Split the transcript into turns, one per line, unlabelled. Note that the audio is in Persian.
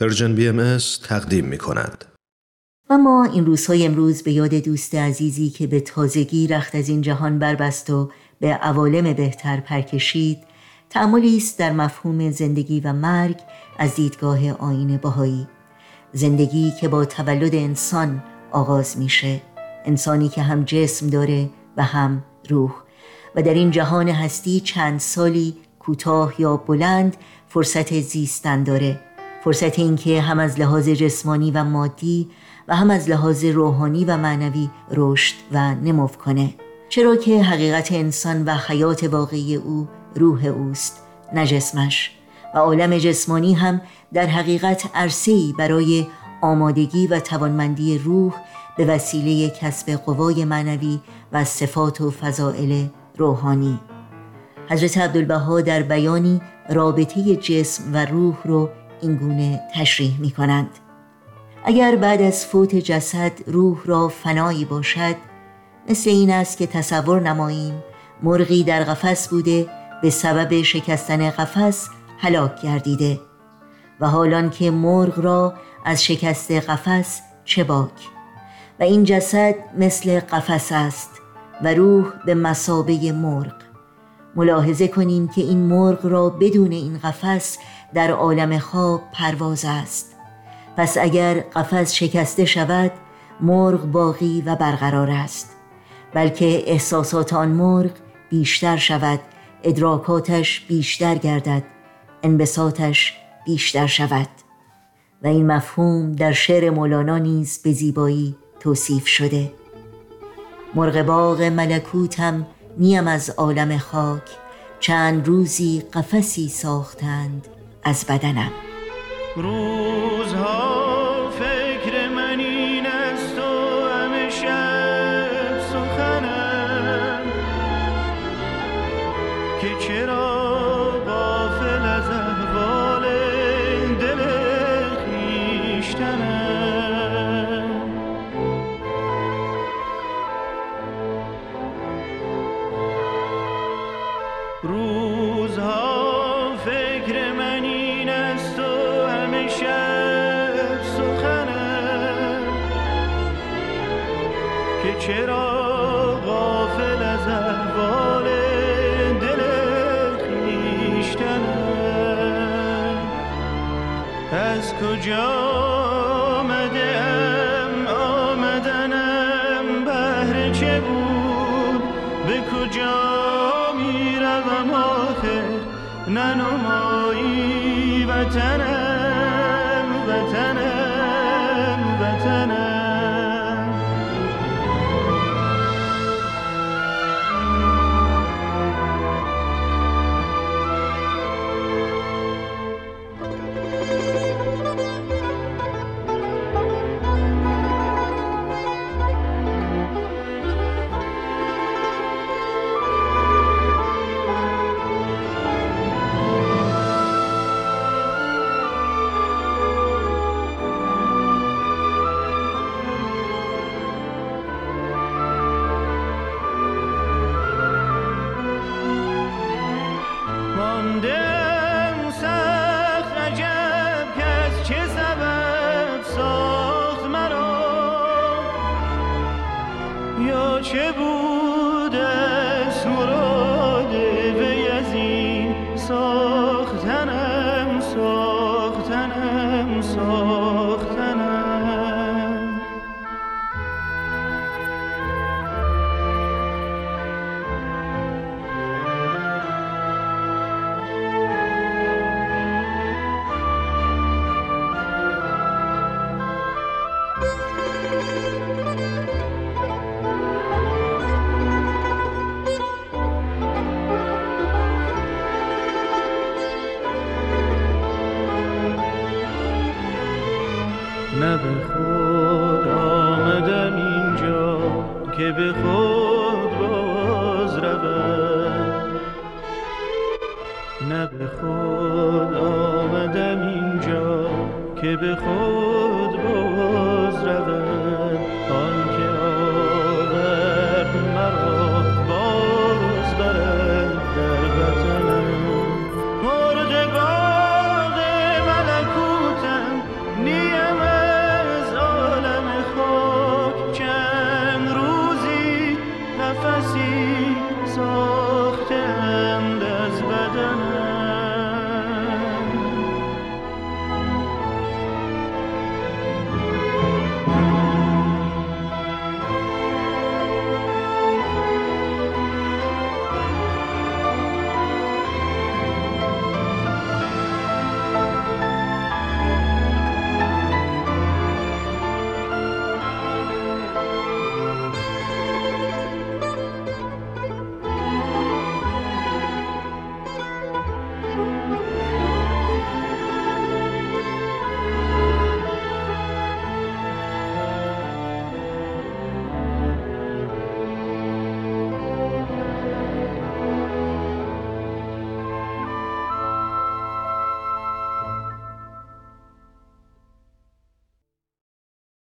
Persian BM تقدیم می کند.
و ما این روزهای امروز به یاد دوست عزیزی که به تازگی رخت از این جهان بربست و به عوالم بهتر پرکشید تأملی است در مفهوم زندگی و مرگ از دیدگاه آیین بهایی زندگی که با تولد انسان آغاز میشه انسانی که هم جسم داره و هم روح. و در این جهان هستی چند سالی کوتاه یا بلند فرصت زیستن داره. فرصت اینکه هم از لحاظ جسمانی و مادی و هم از لحاظ روحانی و معنوی رشد و نمو کنه. چرا که حقیقت انسان و حیات واقعی او روح اوست نه جسمش. و عالم جسمانی هم در حقیقت عرصه‌ای برای آمادگی و توانمندی روح به وسیله کسب قوای معنوی و صفات و فضائل روحانی. حضرت عبدالبها در بیانی رابطه جسم و روح رو اینگونه تشریح می کنند اگر بعد از فوت جسد روح را فنایی باشد مثل این است که تصور نماییم مرغی در قفس بوده به سبب شکستن قفس هلاک گردیده و حالان که مرغ را از شکست قفس چه باک؟ و این جسد مثل قفس است و روح به مسابه مرغ. ملاحظه کنیم که این مرغ را بدون این قفس در عالم خواب پرواز است. پس اگر قفس شکسته شود مرغ باقی و برقرار است. بلکه احساسات آن مرغ بیشتر شود ادراکاتش بیشتر گردد انبساطش بیشتر شود. و این مفهوم در شعر مولانا نیز به زیبایی توصیف شده. مرغ باغ ملکوتم نیم از عالم خاک چند روزی قفسی ساختند. از بدنم.
روزها فکر من این است و همه شب سخنم. که چرا چرا غافل از احوال دل خیشتنم از کجا آمده ام آمدنم بهر چه بود؟ به کجا می‌روم آخر؟ ننمایی وطنم چه بود از مراد وی از این ساختنم ساختنم ساختنم. نه به خود آمدم اینجا که به خود باز روم. نه به خود آمدم اینجا که به خود باز روم. آن seas